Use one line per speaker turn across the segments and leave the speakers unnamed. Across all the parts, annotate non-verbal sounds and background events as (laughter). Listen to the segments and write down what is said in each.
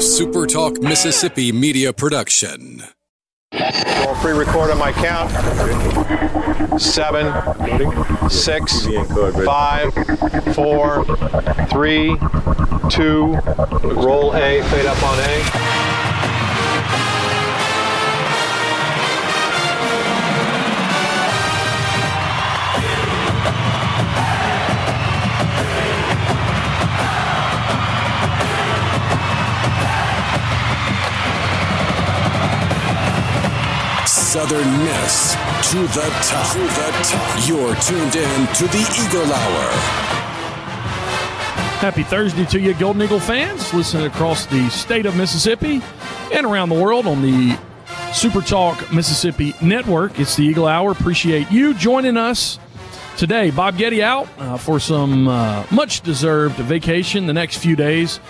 Super Talk Mississippi media production.
I'll pre-record on my count. Seven, six, five, four, three, two. Roll A. Fade up on A.
Southern Miss to the top. To the top. You're tuned in to the Eagle Hour.
Happy Thursday to you, Golden Eagle fans, listening across the state of Mississippi and around the world on the Super Talk Mississippi Network. It's the Eagle Hour. Appreciate you joining us today. Bob Getty out uh, for some uh, much deserved vacation the next few days.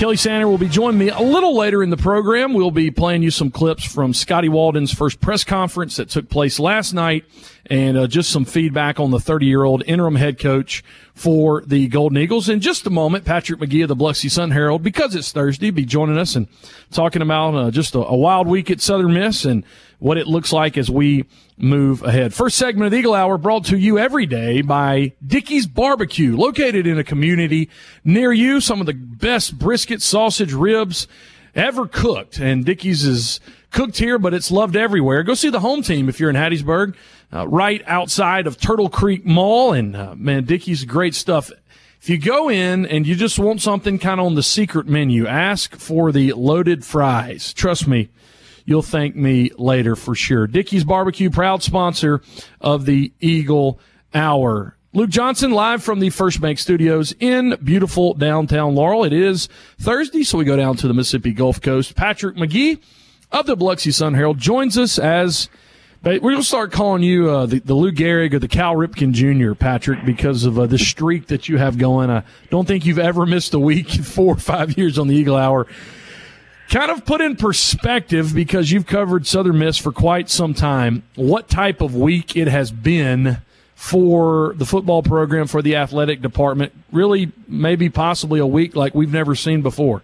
Kelly Sander will be joining me a little later in the program. We'll be playing you some clips from Scotty Walden's first press conference that took place last night and uh, just some feedback on the 30 year old interim head coach for the Golden Eagles. In just a moment, Patrick Magee of the Biloxi Sun Herald, because it's Thursday, be joining us and talking about uh, just a, a wild week at Southern Miss and what it looks like as we move ahead. First segment of the Eagle Hour brought to you every day by Dickey's Barbecue, located in a community near you. Some of the best brisket, sausage, ribs ever cooked. And Dickey's is cooked here, but it's loved everywhere. Go see the home team if you're in Hattiesburg, uh, right outside of Turtle Creek Mall. And uh, man, Dickey's great stuff. If you go in and you just want something kind of on the secret menu, ask for the loaded fries. Trust me, you'll thank me later for sure. Dickey's Barbecue, proud sponsor of the Eagle Hour. Luke Johnson live from the First Bank Studios in beautiful downtown Laurel. It is Thursday, so we go down to the Mississippi Gulf Coast. Patrick Magee of the Biloxi Sun Herald joins us as we're going to start calling you uh, the, the Lou Gehrig or the Cal Ripken Jr., Patrick, because of uh, the streak that you have going. I don't think you've ever missed a week (laughs) four or five years on the Eagle Hour kind of put in perspective because you've covered Southern Miss for quite some time, what type of week it has been for the football program, for the athletic department. Really, maybe possibly a week like we've never seen before.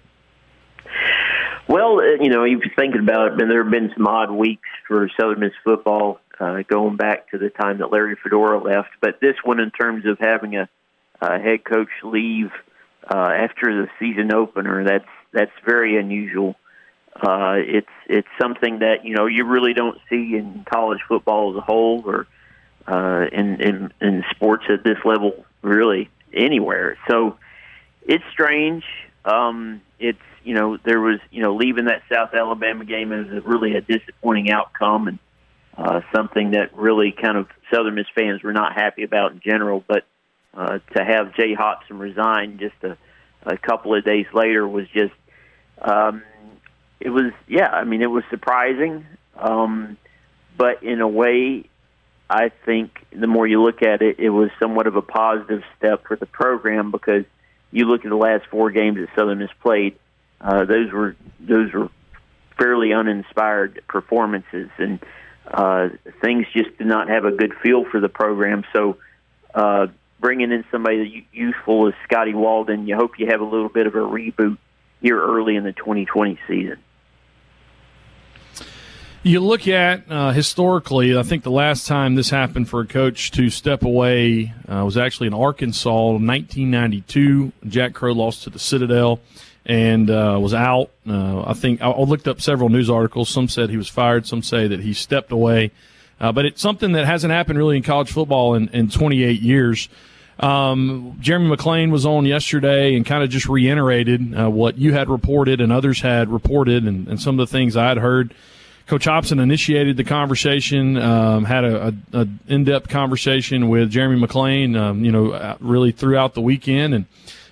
Well, uh, you know, you're thinking about it, and there have been some odd weeks for Southern Miss football uh, going back to the time that Larry Fedora left. But this one, in terms of having a, a head coach leave uh, after the season opener, that's that's very unusual. Uh, it's it's something that you know you really don't see in college football as a whole, or uh, in, in in sports at this level, really anywhere. So it's strange. Um, it's you know there was you know leaving that South Alabama game is really a disappointing outcome and uh, something that really kind of Southern Miss fans were not happy about in general. But uh, to have Jay Hopson resign just a, a couple of days later was just um, it was yeah I mean it was surprising, um, but in a way. I think the more you look at it, it was somewhat of a positive step for the program because you look at the last four games that Southern has played; uh, those were those were fairly uninspired performances, and uh, things just did not have a good feel for the program. So, uh, bringing in somebody useful as Scotty Walden, you hope you have a little bit of a reboot here early in the 2020 season.
You look at uh, historically, I think the last time this happened for a coach to step away uh, was actually in Arkansas, 1992. Jack Crowe lost to the Citadel and uh, was out. Uh, I think I looked up several news articles. Some said he was fired. Some say that he stepped away. Uh, but it's something that hasn't happened really in college football in, in 28 years. Um, Jeremy McClain was on yesterday and kind of just reiterated uh, what you had reported and others had reported, and, and some of the things I had heard. Coach Hopson initiated the conversation, um, had a, a, a, in-depth conversation with Jeremy McClain, um, you know, uh, really throughout the weekend, and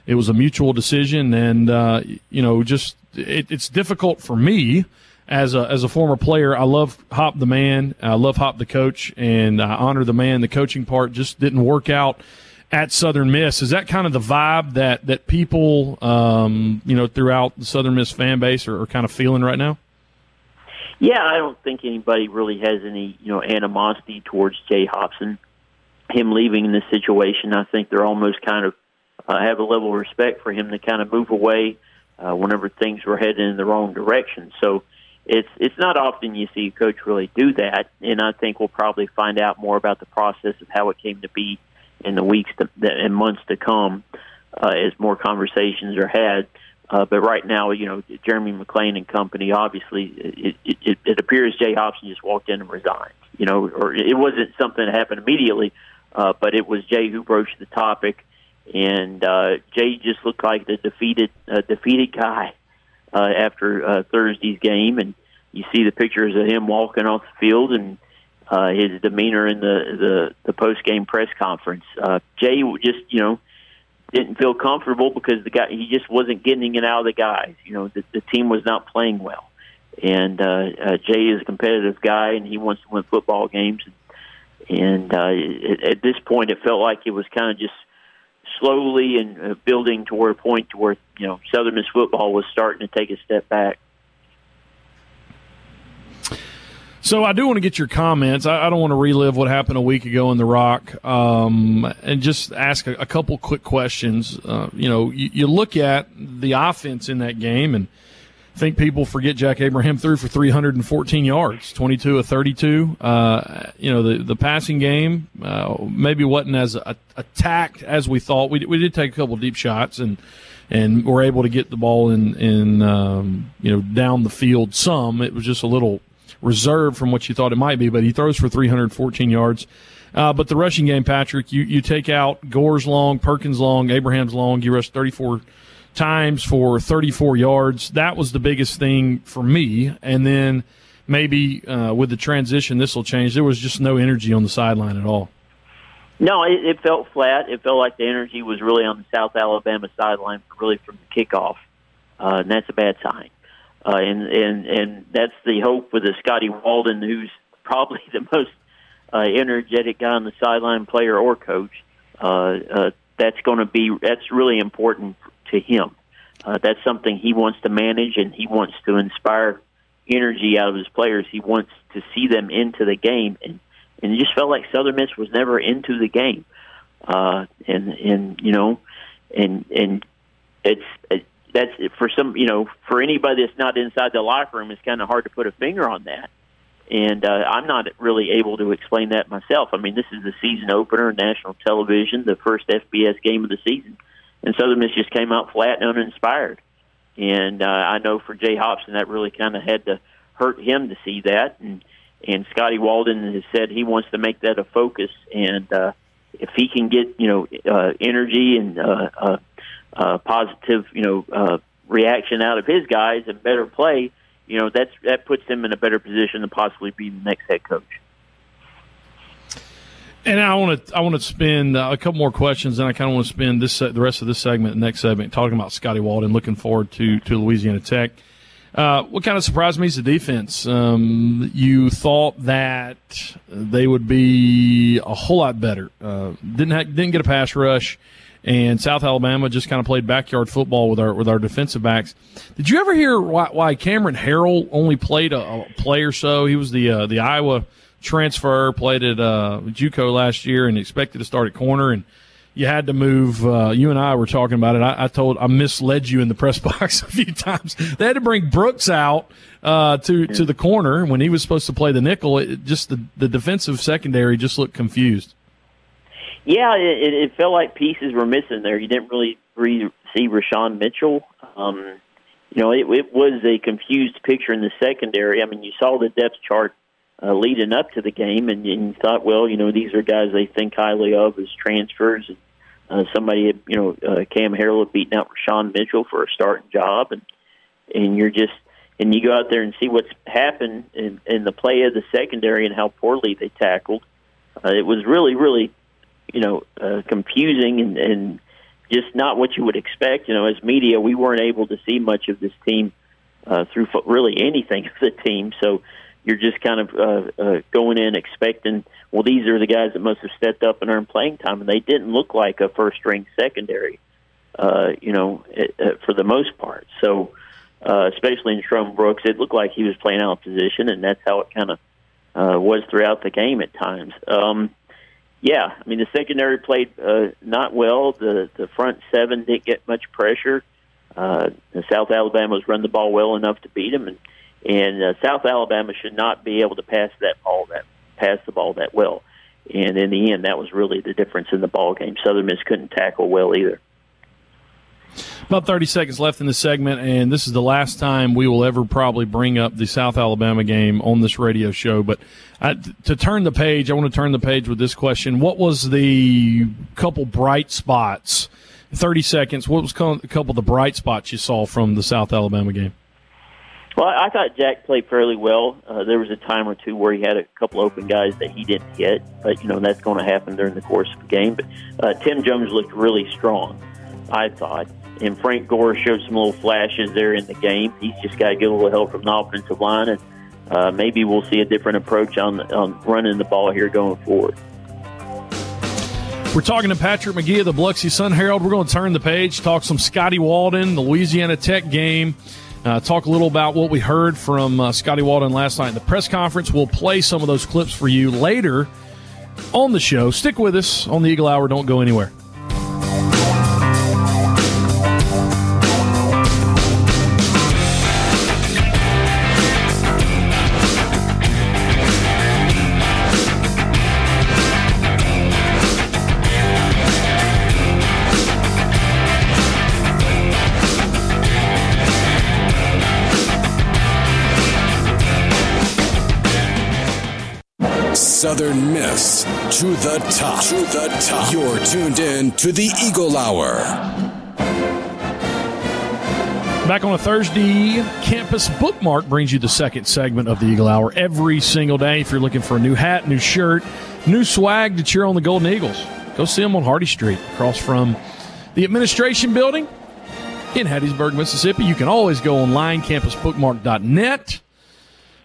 it was a mutual decision. And uh, you know, just it, it's difficult for me as a as a former player. I love Hop the man, I love Hop the coach, and I honor the man. The coaching part just didn't work out at Southern Miss. Is that kind of the vibe that that people, um, you know, throughout the Southern Miss fan base are, are kind of feeling right now?
Yeah, I don't think anybody really has any, you know, animosity towards Jay Hopson. Him leaving in this situation, I think they're almost kind of uh, have a level of respect for him to kind of move away uh, whenever things were heading in the wrong direction. So it's it's not often you see a coach really do that, and I think we'll probably find out more about the process of how it came to be in the weeks to, and months to come uh, as more conversations are had. Uh, but right now, you know, Jeremy McClain and company, obviously, it, it, it appears Jay Hopson just walked in and resigned. You know, or it wasn't something that happened immediately, uh, but it was Jay who broached the topic, and uh, Jay just looked like the defeated uh, defeated guy uh, after uh, Thursday's game, and you see the pictures of him walking off the field and uh, his demeanor in the the, the post game press conference. Uh, Jay just you know didn't feel comfortable because the guy he just wasn't getting it out of the guys. You know, the, the team was not playing well, and uh, uh, Jay is a competitive guy and he wants to win football games. And uh, at, at this point, it felt like it was kind of just slowly and uh, building toward a point to where you know Southern Miss football was starting to take a step back.
So I do want to get your comments. I, I, don't want to relive what happened a week ago in the Rock, um, and just ask a, a couple quick questions. Uh, you know, you, you, look at the offense in that game, and think people forget Jack Abraham threw for 314 yards, 22 of 32. Uh, you know, the the passing game uh, maybe wasn't as attacked as we thought. We we did take a couple deep shots and and were able to get the ball in in um, you know down the field some. It was just a little reserved from what you thought it might be, but he throws for 314 yards. Uh, but the rushing game, Patrick, you, you take out Gore's long, Perkins long, Abraham's long. You rush 34 times for 34 yards. That was the biggest thing for me. And then maybe uh, with the transition, this will change. There was just no energy on the sideline at all.
No, it, it felt flat. It felt like the energy was really on the South Alabama sideline, really from the kickoff, uh, and that's a bad sign. Uh, and and and that's the hope with the Scotty Walden, who's probably (laughs) the most uh, energetic guy on the sideline, player or coach. Uh, uh, that's going to be that's really important to him. Uh, that's something he wants to manage, and he wants to inspire energy out of his players. He wants to see them into the game, and and it just felt like Southern Miss was never into the game. Uh, and and you know, and and it's it, that's for some, you know, for anybody that's not inside the locker room, it's kind of hard to put a finger on that. And uh, I'm not really able to explain that myself. I mean, this is the season opener, national television, the first FBS game of the season, and Southern Miss just came out flat and uninspired. And uh, I know for Jay Hopson, that really kind of had to hurt him to see that. And and Scotty Walden has said he wants to make that a focus. And uh, if he can get you know uh, energy and uh, uh, uh, positive, you know, uh, reaction out of his guys and better play, you know, that's that puts him in a better position to possibly be the next head coach.
And I want to I want to spend uh, a couple more questions, and I kind of want to spend this the rest of this segment, the next segment, talking about Scotty Walden. Looking forward to to Louisiana Tech. Uh, what kind of surprised me is the defense. Um, you thought that they would be a whole lot better. Uh, didn't ha- didn't get a pass rush and South Alabama just kind of played backyard football with our with our defensive backs. Did you ever hear why, why Cameron Harrell only played a, a play or so? He was the uh, the Iowa transfer, played at uh, JUCO last year, and expected to start at corner and. You had to move. Uh, you and I were talking about it. I, I, told I misled you in the press (laughs) box a few times. They had to bring Brooks out uh, to to the corner when he was supposed to play the nickel. It, just the the defensive secondary just looked confused.
Yeah, it, it felt like pieces were missing there. You didn't really re- see Rashawn Mitchell. Um, you know, it, it was a confused picture in the secondary. I mean, you saw the depth chart uh, leading up to the game, and, and you thought, well, you know, these are guys they think highly of as transfers. And, uh, somebody, had, you know, uh, Cam Harrell had beaten out Rashawn Mitchell for a starting job, and and you're just and you go out there and see what's happened in, in the play of the secondary and how poorly they tackled. Uh, it was really, really you know, uh, confusing and, and just not what you would expect. You know, as media, we weren't able to see much of this team uh, through fo- really anything (laughs) of the team. So you're just kind of uh, uh, going in expecting, well, these are the guys that must have stepped up and earned playing time, and they didn't look like a first string secondary. Uh, you know, it, uh, for the most part. So, uh, especially in Strom Brooks, it looked like he was playing out of position, and that's how it kind of uh, was throughout the game at times. Um, yeah, I mean the secondary played uh, not well. The the front seven didn't get much pressure. Uh, South Alabama's run the ball well enough to beat them, and and uh, South Alabama should not be able to pass that ball that pass the ball that well. And in the end, that was really the difference in the ball game. Southern Miss couldn't tackle well either.
About 30 seconds left in the segment, and this is the last time we will ever probably bring up the South Alabama game on this radio show. But I, to turn the page, I want to turn the page with this question: What was the couple bright spots? 30 seconds. What was a couple of the bright spots you saw from the South Alabama game?
Well, I thought Jack played fairly well. Uh, there was a time or two where he had a couple open guys that he didn't hit, but you know that's going to happen during the course of the game. But uh, Tim Jones looked really strong, I thought, and Frank Gore showed some little flashes there in the game. He's just got to get a little help from the offensive line, and uh, maybe we'll see a different approach on on running the ball here going forward.
We're talking to Patrick Magee of the Biloxi Sun Herald. We're going to turn the page, talk some Scotty Walden, the Louisiana Tech game. Uh, talk a little about what we heard from uh, Scotty Walden last night in the press conference. We'll play some of those clips for you later on the show. Stick with us on the Eagle Hour. Don't go anywhere.
Miss to the top. To the top. You're tuned in to the Eagle Hour.
Back on a Thursday, Campus Bookmark brings you the second segment of the Eagle Hour every single day. If you're looking for a new hat, new shirt, new swag to cheer on the Golden Eagles, go see them on Hardy Street, across from the administration building in Hattiesburg, Mississippi. You can always go online, campusbookmark.net.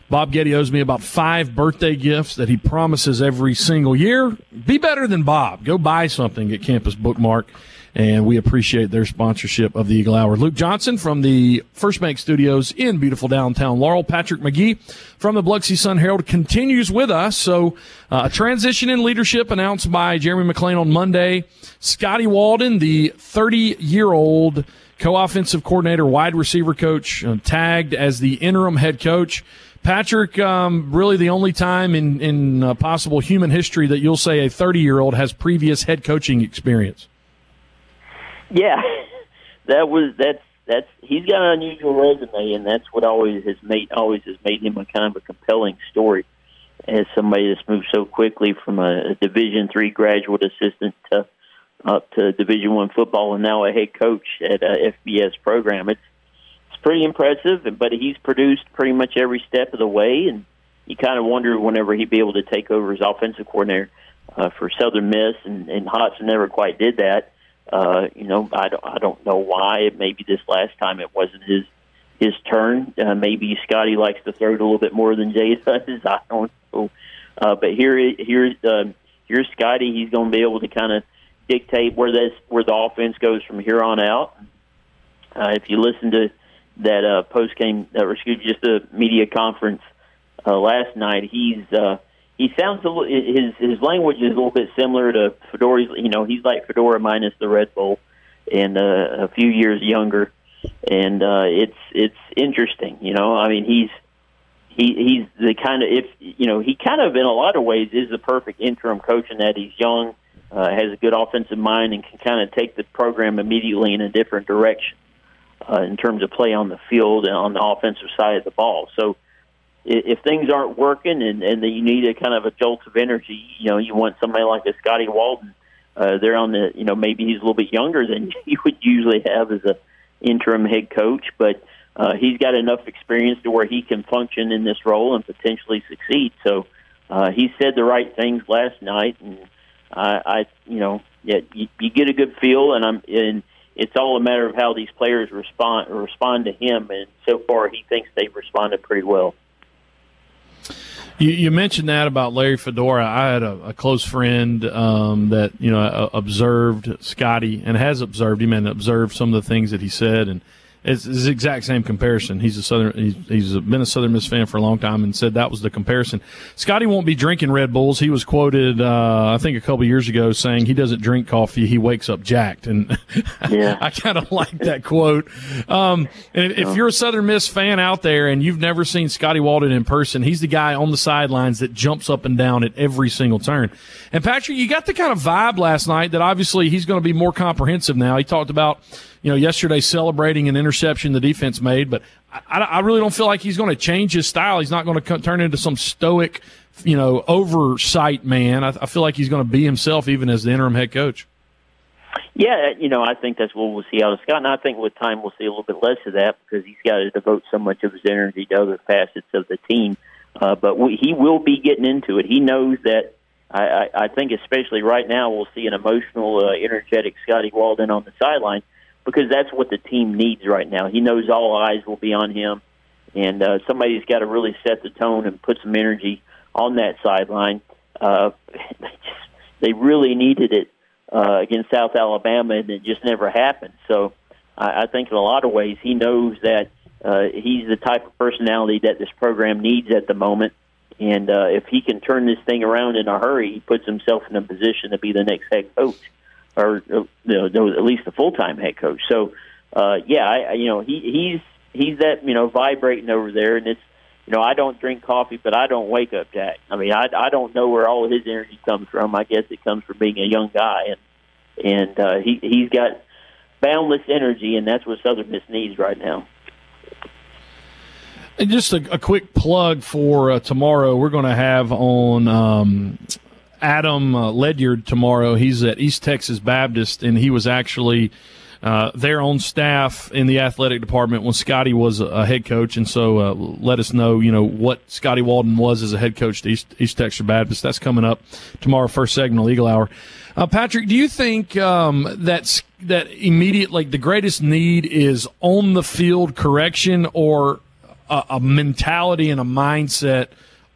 Bob Getty owes me about five birthday gifts that he promises every single year. Be better than Bob. Go buy something at Campus Bookmark. And we appreciate their sponsorship of the Eagle Hour. Luke Johnson from the First Bank Studios in beautiful downtown Laurel. Patrick Magee from the Biloxi Sun Herald continues with us. So, uh, a transition in leadership announced by Jeremy McClain on Monday. Scotty Walden, the 30 year old co-offensive coordinator, wide receiver coach, uh, tagged as the interim head coach. Patrick, um, really the only time in, in uh, possible human history that you'll say a 30 year old has previous head coaching experience.
Yeah, (laughs) that was that's that's he's got an unusual resume, and that's what always has made always has made him a kind of a compelling story as somebody that's moved so quickly from a, a Division three graduate assistant to up to Division one football, and now a head coach at a FBS program. It's pretty impressive, but he's produced pretty much every step of the way, and you kind of wonder whenever he'd be able to take over as offensive coordinator uh, for Southern Miss, and, and Hopson never quite did that. Uh, you know, I don't, I don't know why. Maybe this last time it wasn't his his turn. Uh, maybe Scotty likes to throw it a little bit more than Jay (laughs) does. I don't know. Uh, but here, here's uh, here's Scotty. He's going to be able to kind of dictate where this where the offense goes from here on out. Uh, if you listen to that uh, post game, uh, or excuse me, just a media conference uh, last night. He's uh, he sounds a little, his his language is a little bit similar to Fedora. You know, he's like Fedora minus the Red Bull, and uh, a few years younger. And uh, it's it's interesting. You know, I mean, he's he he's the kind of if you know he kind of in a lot of ways is the perfect interim coach in that he's young, uh, has a good offensive mind, and can kind of take the program immediately in a different direction uh, in terms of play on the field and on the offensive side of the ball. So if, things aren't working and, and that you need a kind of a jolt of energy, you know, you want somebody like a Scotty Walden. Uh, they're on the, you know, maybe he's a little bit younger than (laughs) you would usually have as a interim head coach, but uh, he's got enough experience to where he can function in this role and potentially succeed. So uh, he said the right things last night, and I, I you know, yeah, you, you get a good feel, and I'm and it's all a matter of how these players respond respond to him. And so far, he thinks they've responded pretty well.
You, you mentioned that about Larry Fedora. I had a, a close friend um, that you know observed Scotty and has observed him and observed some of the things that he said and It's, it's the exact same comparison. He's a Southern. He's, he's been a Southern Miss fan for a long time, and said that was the comparison. Scotty won't be drinking Red Bulls. He was quoted, uh, I think, a couple years ago, saying he doesn't drink coffee. He wakes up jacked, and (laughs) yeah. I kind of like that quote. Um, and if, if you're a Southern Miss fan out there and you've never seen Scotty Walden in person, he's the guy on the sidelines that jumps up and down at every single turn. And Patrick, you got the kind of vibe last night that obviously he's going to be more comprehensive now. He talked about you know, yesterday celebrating an interception the defense made, but I, I really don't feel like he's going to change his style. He's not going to turn into some stoic, you know, oversight man. I, I feel like he's going to be himself even as the interim head coach.
Yeah, you know, I think that's what we'll see out of Scott, and I think with time we'll see a little bit less of that because he's got to devote so much of his energy to other facets of the team. Uh, but we, he will be getting into it. He knows that. I, I, I think, especially right now, we'll see an emotional, uh, energetic Scotty Walden on the sideline because that's what the team needs right now. He knows all eyes will be on him, and uh, somebody's got to really set the tone and put some energy on that sideline. Uh, (laughs) they, really needed it uh, against South Alabama, and it just never happened. So I, I think in a lot of ways he knows that uh, he's the type of personality that this program needs at the moment. And uh, if he can turn this thing around in a hurry, he puts himself in a position to be the next head coach or you know, at least the full time head coach. So, uh, yeah, I, you know, he he's he's that you know vibrating over there, and it's you know I don't drink coffee, but I don't wake up Jack. I mean, I I don't know where all his energy comes from. I guess it comes from being a young guy, and and uh, he he's got boundless energy, and that's what Southern Miss needs right now.
And just a, a quick plug for uh, tomorrow, we're going to have on um, Adam uh, Ledyard tomorrow. He's at East Texas Baptist, and he was actually uh, there on staff in the athletic department when Scotty was a head coach. And so uh, let us know, you know, what Scotty Walden was as a head coach to East, East Texas Baptist. That's coming up tomorrow, first segment, Eagle Hour. Uh, Patrick, do you think um, that immediate, like the greatest need is on the field correction or a, a mentality and a mindset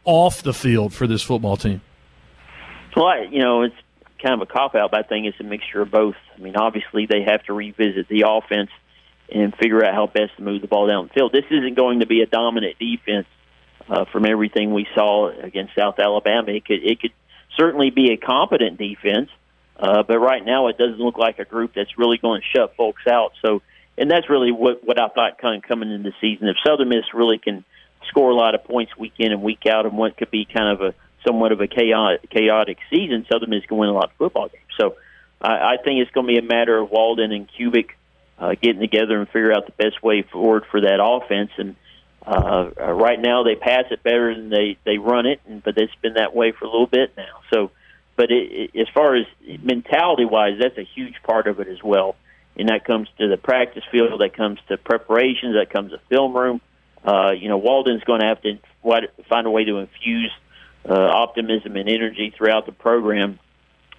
off the field for this football team?
Well, I, you know, it's kind of a cop out, but I think it's a mixture of both. I mean, obviously they have to revisit the offense and figure out how best to move the ball down the field. This isn't going to be a dominant defense uh, from everything we saw against South Alabama. It could it could certainly be a competent defense, uh, but right now it doesn't look like a group that's really going to shut folks out. So, and that's really what what I thought kind of coming into the season. If Southern Miss really can score a lot of points week in and week out, and what could be kind of a somewhat of a chaotic, chaotic season, Southern Miss can win a lot of football games. So I, I think it's going to be a matter of Walden and Kubik uh, getting together and figure out the best way forward for that offense. And uh, uh, right now they pass it better than they they run it, and, but it's been that way for a little bit now. So, but it, it, as far as mentality wise, that's a huge part of it as well. And that comes to the practice field, that comes to preparations, that comes to film room. Uh, you know, Walden's going to have to find a way to infuse uh, optimism and energy throughout the program.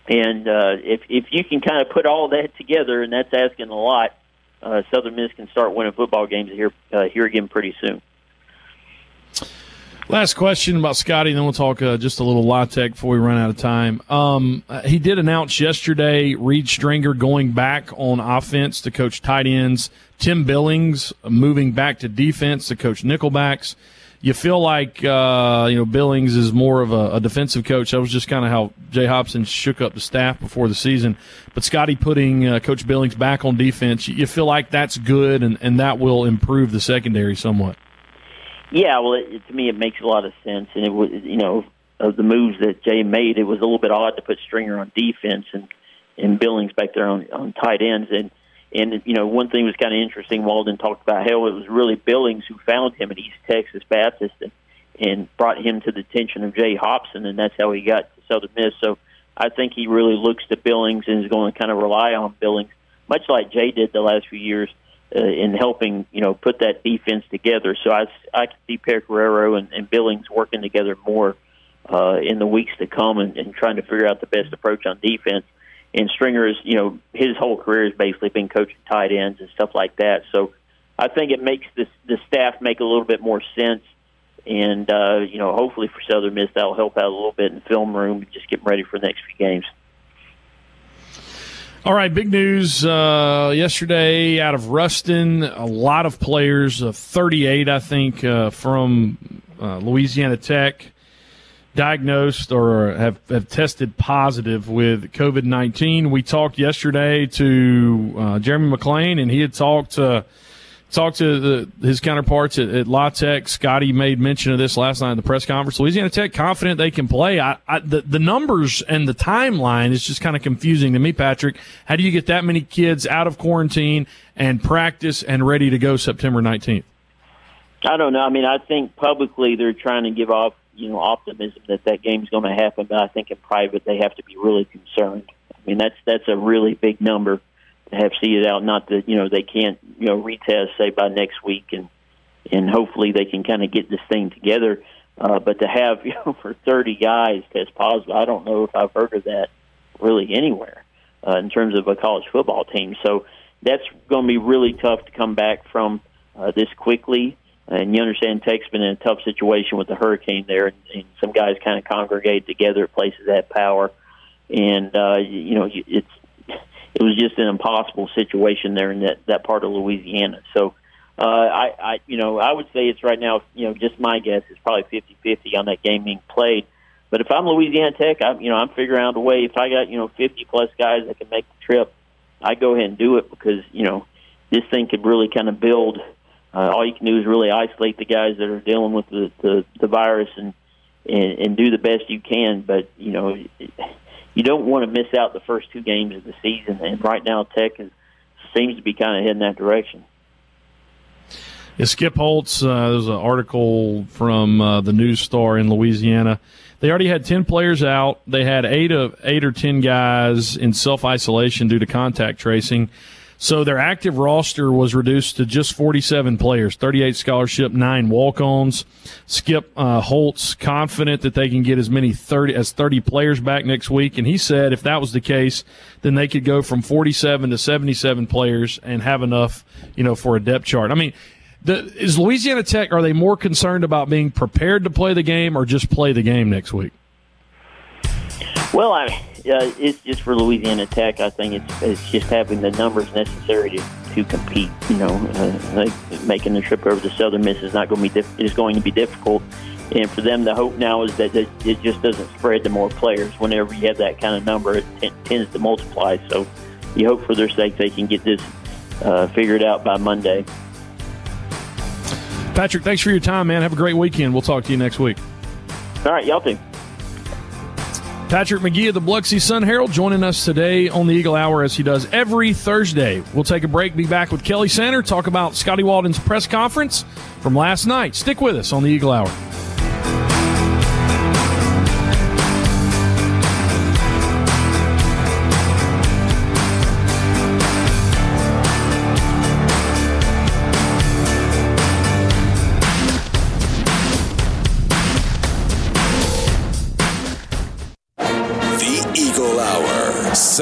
And uh, if if you can kind of put all that together, and that's asking a lot, uh, Southern Miss can start winning football games here uh, here again pretty soon.
Last question about Scotty, and then we'll talk uh, just a little La Tech before we run out of time. Um, he did announce yesterday Reed Stringer going back on offense to coach tight ends, Tim Billings moving back to defense to coach nickelbacks you feel like uh, you know Billings is more of a, a defensive coach. That was just kind of how Jay Hopson shook up the staff before the season. But Scotty putting uh, Coach Billings back on defense, you feel like that's good, and, and that will improve the secondary somewhat.
Yeah, well, it, to me, it makes a lot of sense, and it was you know of the moves that Jay made, it was a little bit odd to put Stringer on defense and and Billings back there on on tight ends and and you know, one thing was kind of interesting. Walden talked about how it was really Billings who found him at East Texas Baptist and, and brought him to the attention of Jay Hopson, and that's how he got to Southern Miss. So I think he really looks to Billings and is going to kind of rely on Billings, much like Jay did the last few years uh, in helping you know put that defense together. So I I can see Pecoraro and, and Billings working together more uh, in the weeks to come and, and trying to figure out the best approach on defense and Stringer is, you know, his whole career has basically been coaching tight ends and stuff like that. So I think it makes this the staff make a little bit more sense. And uh, you know, hopefully for Southern Miss that'll help out a little bit in film room, just getting ready for the next few games.
All right, big news uh, yesterday out of Ruston. A lot of players, uh, 38, I think, uh, from uh, Louisiana Tech, diagnosed or have, have tested positive with COVID 19. We talked yesterday to uh, Jeremy McClain, and he had talked to talked to the, his counterparts at, at La Tech. Scotty made mention of this last night in the press conference. Louisiana Tech confident they can play. I, I, the, the numbers and the timeline is just kind of confusing to me, Patrick. How do you get that many kids out of quarantine and practice and ready to go September 19th?
I don't know. I mean, I think publicly they're trying to give off, you know, optimism that that game's going to happen, but I think in private they have to be really concerned. I mean, that's that's a really big number to have seeded out. Not that you know they can't you know retest say by next week, and and hopefully they can kind of get this thing together. Uh, but to have (laughs) you know for 30 guys test positive, I don't know if I've heard of that really anywhere uh, in terms of a college football team. So that's going to be really tough to come back from uh, this quickly. And you understand Tech's been in a tough situation with the hurricane there, and, and some guys kind of congregate together at places that power. And uh, you know, it's it was just an impossible situation there in that that part of Louisiana. So uh, I, I, you know, I would say it's right now. You know, just my guess is probably fifty fifty on that game being played. But if I'm Louisiana Tech, I'm, you know, I'm figuring out a way. If I got you know fifty plus guys that can make the trip, I go ahead and do it because you know this thing could really kind of build. Uh, all you can do is really isolate the guys that are dealing with the the, the virus and, and and do the best you can. But you know. You don't want to miss out the first two games of the season. And right now, Tech is, seems to be kind of heading that direction.
Yeah, Skip Holtz, uh, there's an article from uh, the News Star in Louisiana. They already had ten players out. They had eight of eight or ten guys in self isolation due to contact tracing. So their active roster was reduced to just 47 players, 38 scholarship, nine walk-ons. Skip uh, Holtz confident that they can get as many 30 as 30 players back next week, and he said if that was the case, then they could go from 47 to 77 players and have enough, you know, for a depth chart. I mean. The, is Louisiana Tech? Are they more concerned about being prepared to play the game or just play the game next week?
Well, I uh, it's just for Louisiana Tech. I think it's it's just having the numbers necessary to, to compete. You know, uh, like making the trip over to Southern Miss is not going to be diff- is going to be difficult. And for them, the hope now is that it, it just doesn't spread to more players. Whenever you have that kind of number, it t- tends to multiply. So you hope for their sake they can get this uh, figured out by Monday.
Patrick, thanks for your time, man. Have a great weekend. We'll talk to you next week.
All right, y'all too.
Patrick Magee of the Biloxi Sun Herald joining us today on the Eagle Hour as he does every Thursday. We'll take a break, be back with Kelly Center, talk about Scotty Walden's press conference from last night. Stick with us on the Eagle Hour.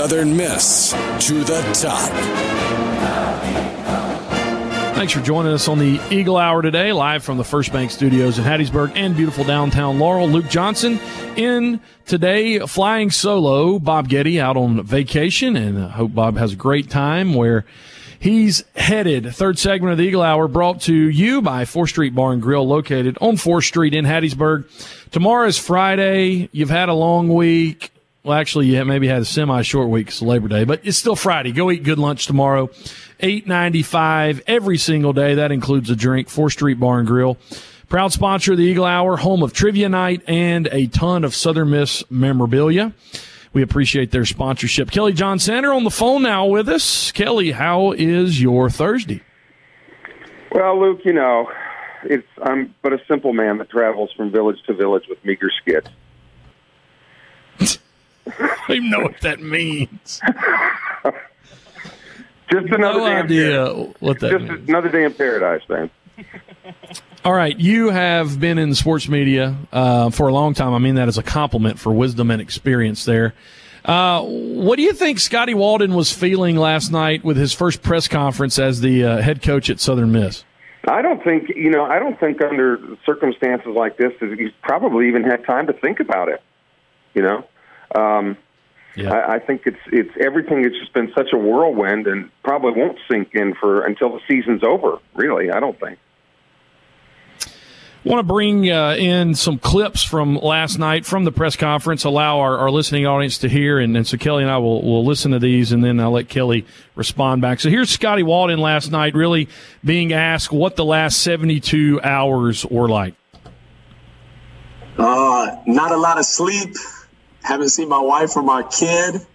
Southern Miss to the top.
Thanks for joining us on the Eagle Hour today, live from the First Bank Studios in Hattiesburg and beautiful downtown Laurel. Luke Johnson in today, flying solo. Bob Getty out on vacation, and I hope Bob has a great time where he's headed. Third segment of the Eagle Hour brought to you by 4th Street Bar and Grill, located on 4th Street in Hattiesburg. Tomorrow is Friday. You've had a long week. Well, actually, you maybe had a semi-short week because Labor Day, but it's still Friday. Go eat good lunch tomorrow. Eight ninety five every single day. That includes a drink. 4th Street Bar and Grill. Proud sponsor of the Eagle Hour, home of Trivia Night and a ton of Southern Miss memorabilia. We appreciate their sponsorship. Kelly John Sander on the phone now with us. Kelly, how is your Thursday?
Well, Luke, you know, it's I'm but a simple man that travels from village to village with meager skits. (laughs)
I don't even know what that means.
Just another
no
day
idea
in
what that
Just
means.
another day in paradise, man. (laughs)
All right, you have been in sports media uh, for a long time. I mean that as a compliment for wisdom and experience there. Uh, what do you think Scotty Walden was feeling last night with his first press conference as the uh, head coach at Southern Miss?
I don't think you know. I don't think under circumstances like this, he's probably even had time to think about it. You know, um, Yeah. I, I think it's it's everything. It's just been such a whirlwind, and probably won't sink in for until the season's over. Really, I don't think
want to bring uh, in some clips from last night from the press conference, allow our, our listening audience to hear. And, and, so Kelly and I will, will listen to these, and then I'll let Kelly respond back. So here's Scotty Walden last night, really being asked what the last 72 hours were like.
Uh, not a lot of sleep. Haven't seen my wife or my kid.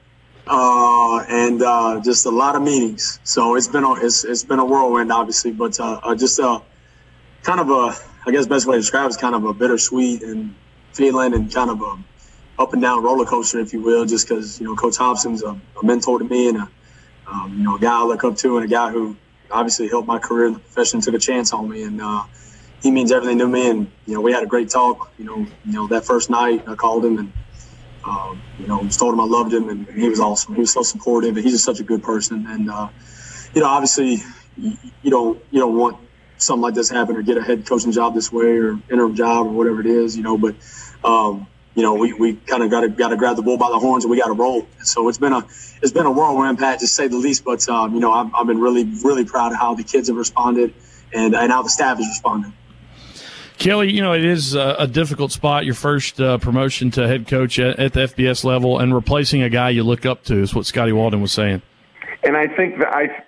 Uh, and uh, just a lot of meetings. So it's been a, it's, it's been a whirlwind, obviously, but uh, uh, just a kind of a I guess best way to describe it is kind of a bittersweet and feeling and kind of a up and down roller coaster, if you will, just because you know Coach Hopson's a, a, mentor to me and a um, you know a guy I look up to and a guy who obviously helped my career in the profession, took a chance on me, and uh, he means everything to me. And you know we had a great talk. You know, you know that first night I called him and. Um, you know, just told him I loved him, and he was awesome. He was so supportive, and he's just such a good person. And uh, you know, obviously, you, don't you don't want something like this happen or get a head coaching job this way or interim job or whatever it is, you know. But um, you know, we, we kind of got to got to grab the bull by the horns and we got to roll. So it's been a it's been a whirlwind, Pat, to say the least. But um, you know, I've, I've been really really proud of how the kids have responded and and how the staff has responded.
Kelly, you know, it is a, a difficult spot, your first uh, promotion to head coach at, at, the FBS level, and replacing a guy you look up to is what Scotty Walden was saying.
And I think that I,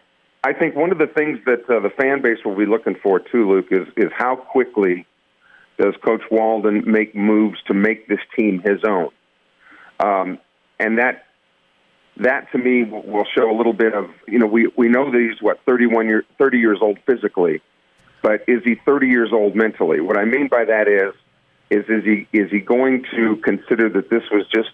I think one of the things that uh, the fan base will be looking for too, Luke, is is how quickly does Coach Walden make moves to make this team his own, um, and that that to me will show a little bit of you know we we know that he's what 31 year 30 years old physically, but is he 30 years old mentally? What I mean by that is is is he is he going to consider that this was just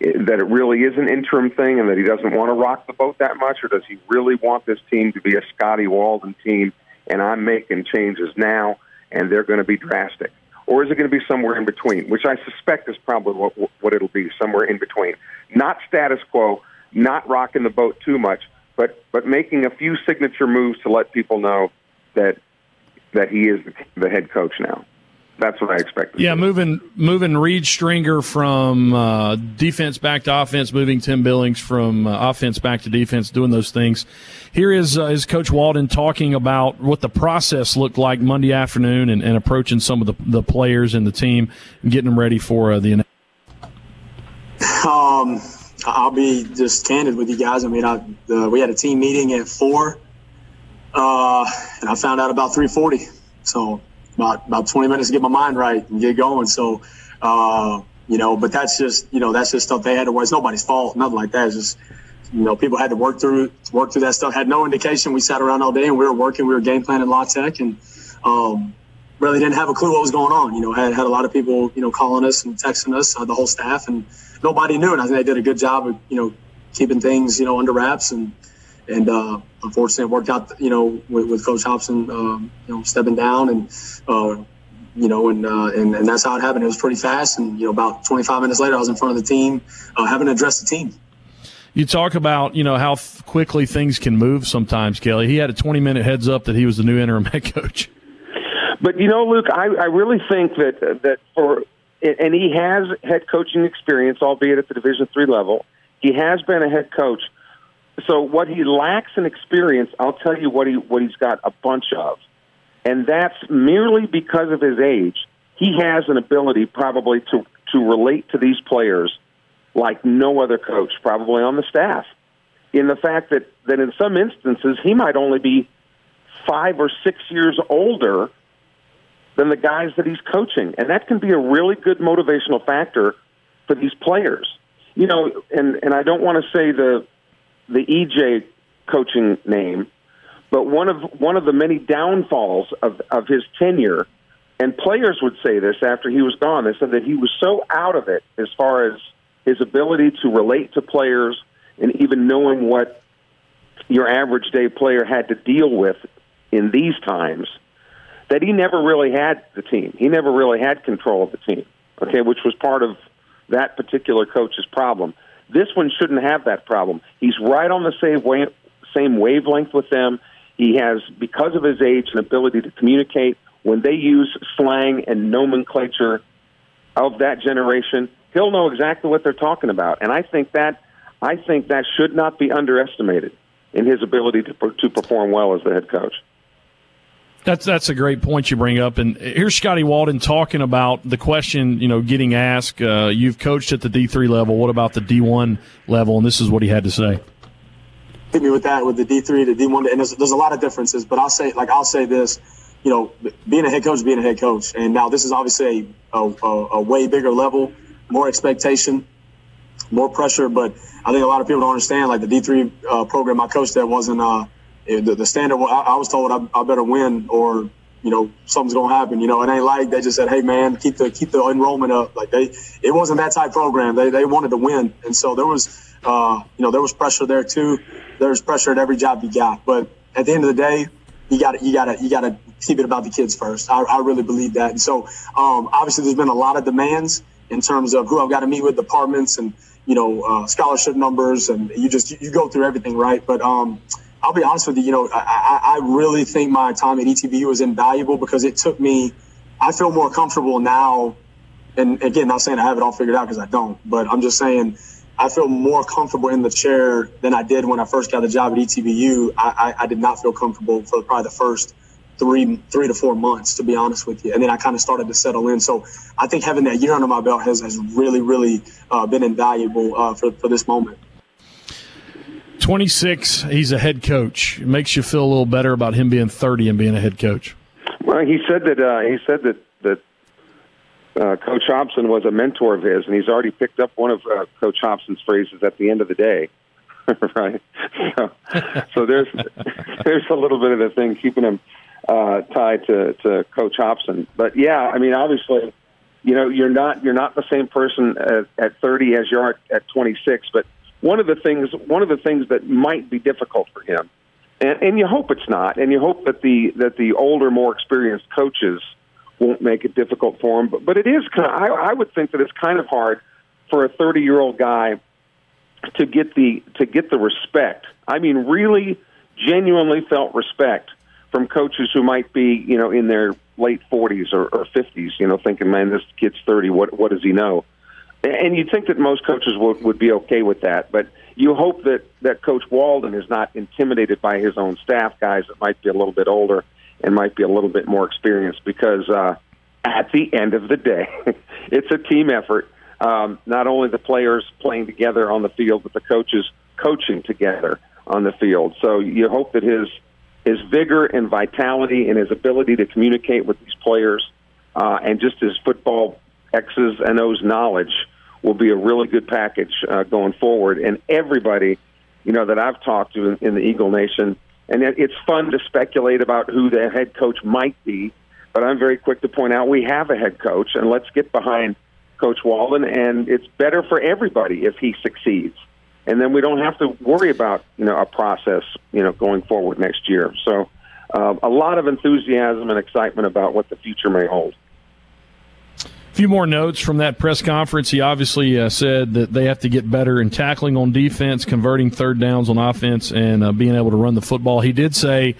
that it really is an interim thing and that he doesn't want to rock the boat that much, or does he really want this team to be a Scotty Walden team and I'm making changes now and they're going to be drastic? Or is it going to be somewhere in between, which I suspect is probably what, what it'll be, somewhere in between. Not status quo, not rocking the boat too much, but, but making a few signature moves to let people know that, that he is the, the head coach now that's what I expected.
Yeah, moving moving Reed Stringer from uh, defense back to offense, moving Tim Billings from uh, offense back to defense, doing those things. Here is uh, is Coach Walden talking about what the process looked like Monday afternoon and, and approaching some of the, the players and the team and getting them ready for uh, the. (laughs)
Um, I'll be just candid with you guys. I mean, I, we had a team meeting at four, uh, and I found out about three forty. So about about 20 minutes to get my mind right and get going. So, uh, you know, but that's just you know that's just stuff they had to work. It's nobody's fault, nothing like that. It's just you know people had to work through work through that stuff. Had no indication. We sat around all day and we were working. We were game planning La Tech and um, really didn't have a clue what was going on. You know, had had a lot of people you know calling us and texting us, uh, the whole staff, and nobody knew. And I think they did a good job of you know keeping things you know under wraps and and uh, unfortunately, it worked out. You know, with, with Coach Hopson, um, you know, stepping down, and uh, you know, and, uh, and and that's how it happened. It was pretty fast, and you know, about 25 minutes later, I was in front of the team, uh, having to address the team.
You talk about you know how quickly things can move sometimes, Kelly. He had a 20 minute heads up that he was the new interim (laughs) head coach.
But you know, Luke, I, I really think that that for and he has head coaching experience, albeit at the Division three level. He has been a head coach so what he lacks in experience, I'll tell you what he what he's got a bunch of, and that's merely because of his age. He has an ability probably to to relate to these players like no other coach probably on the staff. In the fact that that in some instances he might only be five or six years older than the guys that he's coaching, and that can be a really good motivational factor for these players. You know, and and I don't want to say the the EJ coaching name, but one of one of the many downfalls of of his tenure, and players would say this after he was gone. They said that he was so out of it as far as his ability to relate to players and even knowing what your average day player had to deal with in these times that he never really had the team. He never really had control of the team. Okay, which was part of that particular coach's problem. This one shouldn't have that problem. He's right on the same wave, same wavelength with them. He has, because of his age, an ability to communicate. When they use slang and nomenclature of that generation, he'll know exactly what they're talking about. And I think that I think that should not be underestimated in his ability to to perform well as the head coach.
That's that's a great point you bring up, and here's Scotty Walden talking about the question you know getting asked. Uh, you've coached at the D three level. What about the D one level? And this is what he had to say.
Hit me with that with the D three to D one, and there's, there's a lot of differences. But I'll say like I'll say this, you know, being a head coach, being a head coach, and now this is obviously a, a, a way bigger level, more expectation, more pressure. But I think a lot of people don't understand like the D three uh, program I coached at wasn't. Uh, the, the standard. I, I was told I, I, better win or you know something's gonna happen. You know, it ain't like they just said, "Hey man, keep the keep the enrollment up." Like they, it wasn't that type program. They they wanted to win, and so there was uh, you know there was pressure there too. There's pressure at every job you got, but at the end of the day, you got to you got to you got to keep it about the kids first. I, I really believe that, and so um, obviously there's been a lot of demands in terms of who I've got to meet with departments and you know uh, scholarship numbers, and you just you, go through everything, right? But um, I'll be honest with you. You know, I, I really think my time at ETBU was invaluable because it took me. I feel more comfortable now, and again, not saying I have it all figured out because I don't, but I'm just saying I feel more comfortable in the chair than I did when I first got the job at ETBU. I, I, I did not feel comfortable for probably the first three three to four months, to be honest with you, and then I kind of started to settle in. So I think having that year under my belt has has really really uh, been invaluable uh, for for this moment.
26, he's a head coach. It makes you feel a little better about him being 30 and being a head coach.
Well, he said that uh, he said that that uh, Coach Hopson was a mentor of his, and he's already picked up one of uh, Coach Hopson's phrases at the end of the day. (laughs) right. So, so there's (laughs) there's a little bit of the thing keeping him uh, tied to to Coach Hopson. But yeah, I mean, obviously, you know, you're not you're not the same person at, at 30 as you are at 26, but one of the things one of the things that might be difficult for him, and, and you hope it's not, and you hope that the that the older, more experienced coaches won't make it difficult for him. But but it is kind of, I, I would think that it's kind of hard for a 30 year old guy to get the to get the respect. I mean, really, genuinely felt respect from coaches who might be you know in their late 40s or, or 50s. You know, thinking, man, this kid's 30. What what does he know? And you'd think that most coaches would, would be okay with that, but you hope that, that Coach Walden is not intimidated by his own staff guys that might be a little bit older and might be a little bit more experienced because uh, at the end of the day, (laughs) it's a team effort. Um, not only the players playing together on the field, but the coaches coaching together on the field. So you hope that his his vigor and vitality and his ability to communicate with these players uh, and just his football X's and O's knowledge will be a really good package uh, going forward. And everybody, you know, that I've talked to in, in the Eagle Nation, and it's fun to speculate about who the head coach might be, but I'm very quick to point out we have a head coach, and let's get behind Coach Walden. And it's better for everybody if he succeeds. And then we don't have to worry about you know a process you know going forward next year. So uh, a lot of enthusiasm and excitement about what the future may hold
few more notes from that press conference. He obviously uh, said that they have to get better in tackling on defense, converting third downs on offense, and uh, being able to run the football. He did say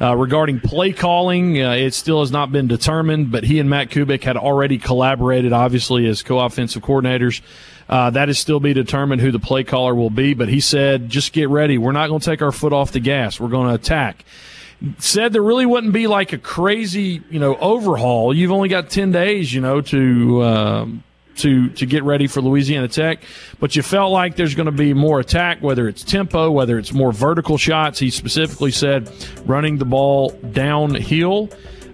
uh, regarding play calling, uh, it still has not been determined, but he and Matt Kubik had already collaborated, obviously, as co offensive coordinators. Uh, that is still be determined who the play caller will be, but he said, just get ready. We're not going to take our foot off the gas. We're going to attack said there really wouldn't be like a crazy, you know, overhaul. You've only got ten days, you know, to um, to to get ready for Louisiana Tech, but you felt like there's going to be more attack, whether it's tempo, whether it's more vertical shots. He specifically said running the ball downhill.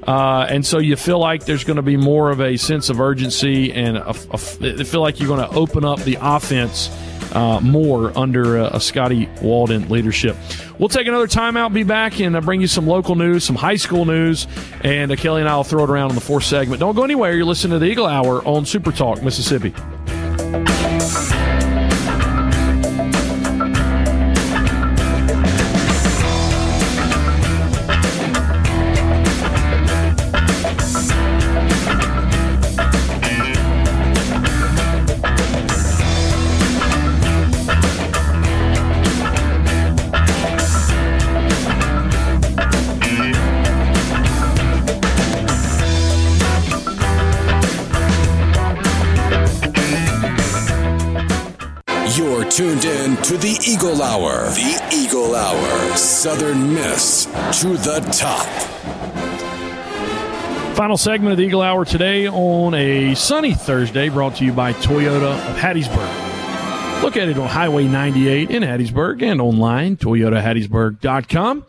Uh, and so you feel like there's going to be more of a sense of urgency, and a, a, feel like you're going to open up the offense uh, more under uh, a Scotty Walden leadership. We'll take another timeout, be back, and uh, bring you some local news, some high school news, and uh, Kelly and I will throw it around in the fourth segment. Don't go anywhere. You're listening to the Eagle Hour on Super Talk, Mississippi.
Eagle Hour. The Eagle Hour. Southern Miss to the top.
Final segment of the Eagle Hour today on a sunny Thursday, brought to you by Toyota of Hattiesburg. Look at it on Highway 98 in Hattiesburg and online, toyotahattiesburg.com.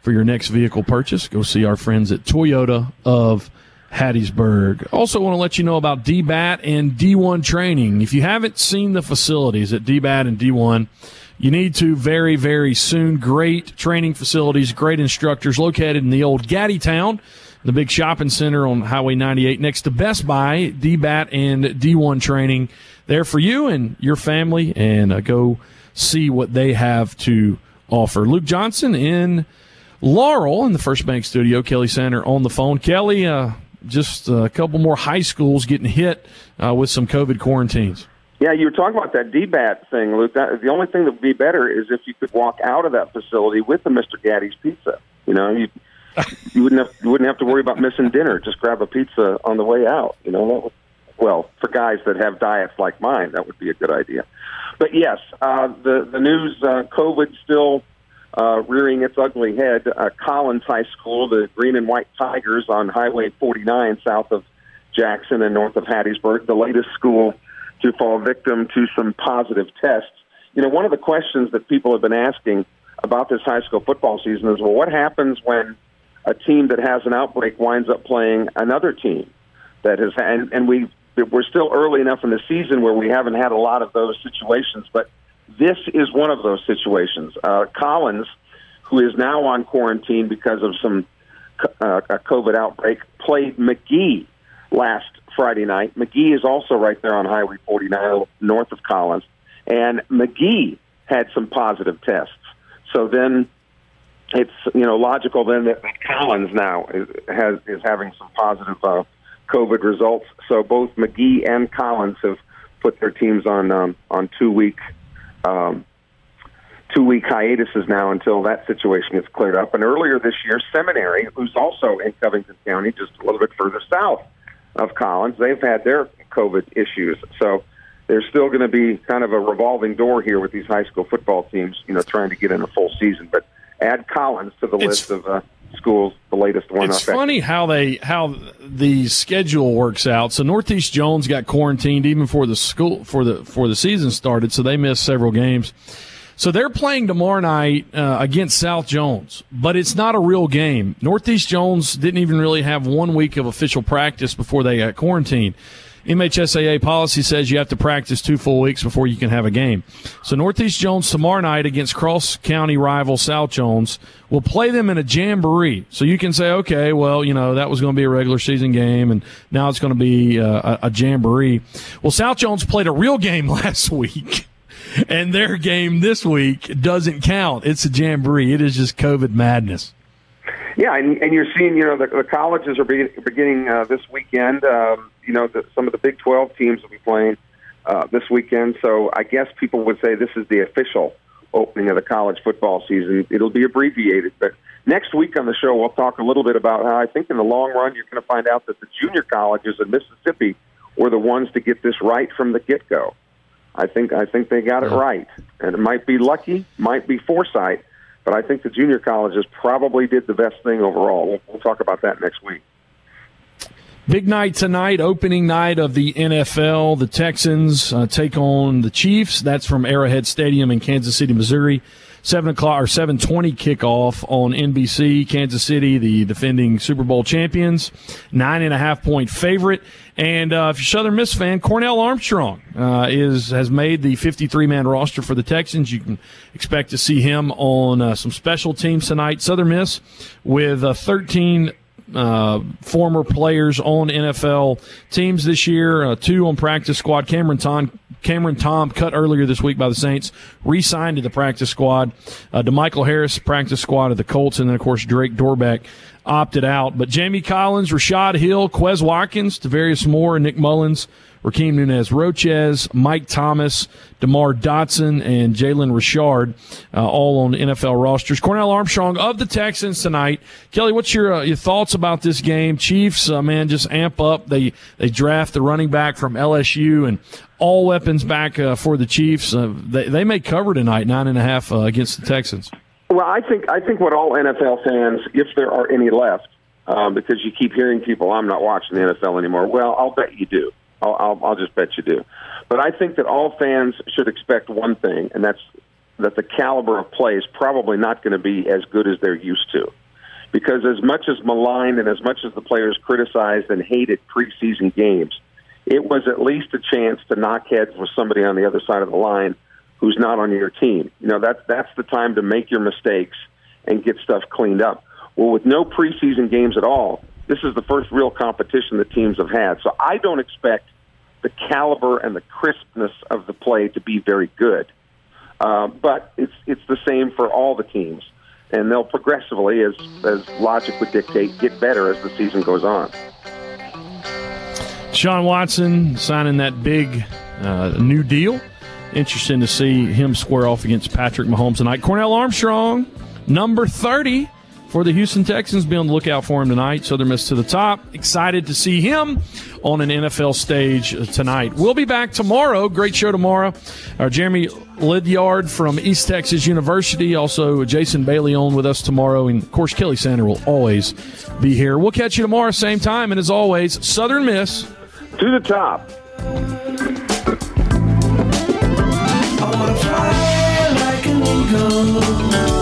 For your next vehicle purchase, go see our friends at Toyota of Hattiesburg. Also, want to let you know about DBAT and D1 training. If you haven't seen the facilities at DBAT and D1, you need to very, very soon. Great training facilities, great instructors located in the old Gatti Town, the big shopping center on Highway 98 next to Best Buy, DBAT and D1 training there for you and your family. And uh, go see what they have to offer. Luke Johnson in Laurel in the First Bank studio, Kelly Center on the phone. Kelly, uh, just a couple more high schools getting hit uh, with some COVID quarantines.
Yeah, you were talking about that DBAT thing, Luke. That, the only thing that would be better is if you could walk out of that facility with the Mr. Gatti's pizza. You know, you (laughs) you wouldn't have you wouldn't have to worry about missing dinner. Just grab a pizza on the way out. You know, that would, well, for guys that have diets like mine, that would be a good idea. But yes, uh, the the news, uh, COVID still uh, rearing its ugly head. Uh, Collins High School, the Green and White Tigers on Highway 49 south of Jackson and north of Hattiesburg, the latest school to fall victim to some positive tests. You know, one of the questions that people have been asking about this high school football season is, well, what happens when a team that has an outbreak winds up playing another team that has, and, and we we're still early enough in the season where we haven't had a lot of those situations, but this is one of those situations. Uh, Collins, who is now on quarantine because of some uh, a COVID outbreak, played Magee last Friday night. Magee is also right there on Highway 49 north of Collins, and Magee had some positive tests. So then it's you know logical then that Collins now is, has is having some positive uh, COVID results. So both Magee and Collins have put their teams on um, on two week um, two week hiatuses now until that situation gets cleared up. And earlier this year, Seminary, who's also in Covington County, just a little bit further south of Collins, they've had their COVID issues. So there's still going to be kind of a revolving door here with these high school football teams, you know, trying to get in a full season. But add Collins to the
It's-
list of uh, schools, the latest one.
It's
up.
funny how they how the schedule works out. So Northeast Jones got quarantined even before the school for the for the season started, so they missed several games. So they're playing tomorrow night uh, against South Jones, but it's not a real game. Northeast Jones didn't even really have one week of official practice before they got quarantined. MHSAA policy says you have to practice two full weeks before you can have a game. So Northeast Jones tomorrow night against Cross County rival South Jones will play them in a jamboree. So you can say, okay, well, you know, that was going to be a regular season game and now it's going to be uh, a, a jamboree. Well, South Jones played a real game (laughs) last week. And their game this week doesn't count. It's a jamboree. It is just COVID madness.
Yeah, and, and you're seeing, you know, the, the colleges are begin, beginning uh, this weekend. Um, you know, the, some of the Big 12 teams will be playing uh, this weekend. So I guess people would say this is the official opening of the college football season. It'll be abbreviated, but next week on the show we'll talk a little bit about how I think in the long run you're going to find out that the junior colleges in Mississippi were the ones to get this right from the get go. I think I think they got it right, and it might be lucky, might be foresight, but I think the junior colleges probably did the best thing overall. We'll, we'll talk about that next week.
Big night tonight, opening night of the NFL. The Texans uh, take on the Chiefs. That's from Arrowhead Stadium in Kansas City, Missouri. Seven o'clock or seven twenty kickoff on NBC. Kansas City, the defending Super Bowl champions, nine and a half point favorite. And uh, if you're Southern Miss fan, Cornell Armstrong uh, is has made the 53 man roster for the Texans. You can expect to see him on uh, some special teams tonight. Southern Miss with uh, 13 uh, former players on NFL teams this year. Uh, two on practice squad. Cameron Tom, Cameron Tom, cut earlier this week by the Saints, re-signed to the practice squad. Uh, DeMichael Harris, practice squad of the Colts, and then of course Drake Dorbeck opted out. But Jamie Collins, Rashad Hill, Quez Watkins, Tarvarius Moore, and Nick Mullens, Rakeem Nunez Roches, Mike Thomas, DeMar Dotson, and Jalen Richard, uh, all on NFL rosters. Cornell Armstrong of the Texans tonight. Kelly, what's your uh, your thoughts about this game? Chiefs, uh, man, just amp up. They they draft the running back from LSU and all weapons back uh, for the Chiefs. Uh, they they may cover tonight, nine and a half uh, against the Texans.
Well, I think I think what all NFL fans, if there are any left, um, because you keep hearing people, I'm not watching the NFL anymore. Well, I'll bet you do. I'll, I'll, I'll just bet you do. But I think that all fans should expect one thing, and that's that the caliber of play is probably not going to be as good as they're used to. Because as much as maligned and as much as the players criticized and hated preseason games, it was at least a chance to knock heads with somebody on the other side of the line who's not on your team. You know, that's that's the time to make your mistakes and get stuff cleaned up. Well, with no preseason games at all, this is the first real competition the teams have had. So I don't expect the caliber and the crispness of the play to be very good. Uh, but it's it's the same for all the teams, and they'll progressively, as as logic would dictate, get better as the season goes on.
Sean Watson signing that big uh, new deal. Interesting to see him square off against Patrick Mahomes tonight. Cornell Armstrong, number 30 for the Houston Texans. Be on the lookout for him tonight. Southern Miss to the top. Excited to see him on an NFL stage uh, tonight. We'll be back tomorrow. Great show tomorrow. Our Jeremy Lydiard from East Texas University. Also, Jason Bailey on with us tomorrow. And, of course, Kelly Sander will always be here. We'll catch you tomorrow, same time. And as always, Southern Miss
to the top. to the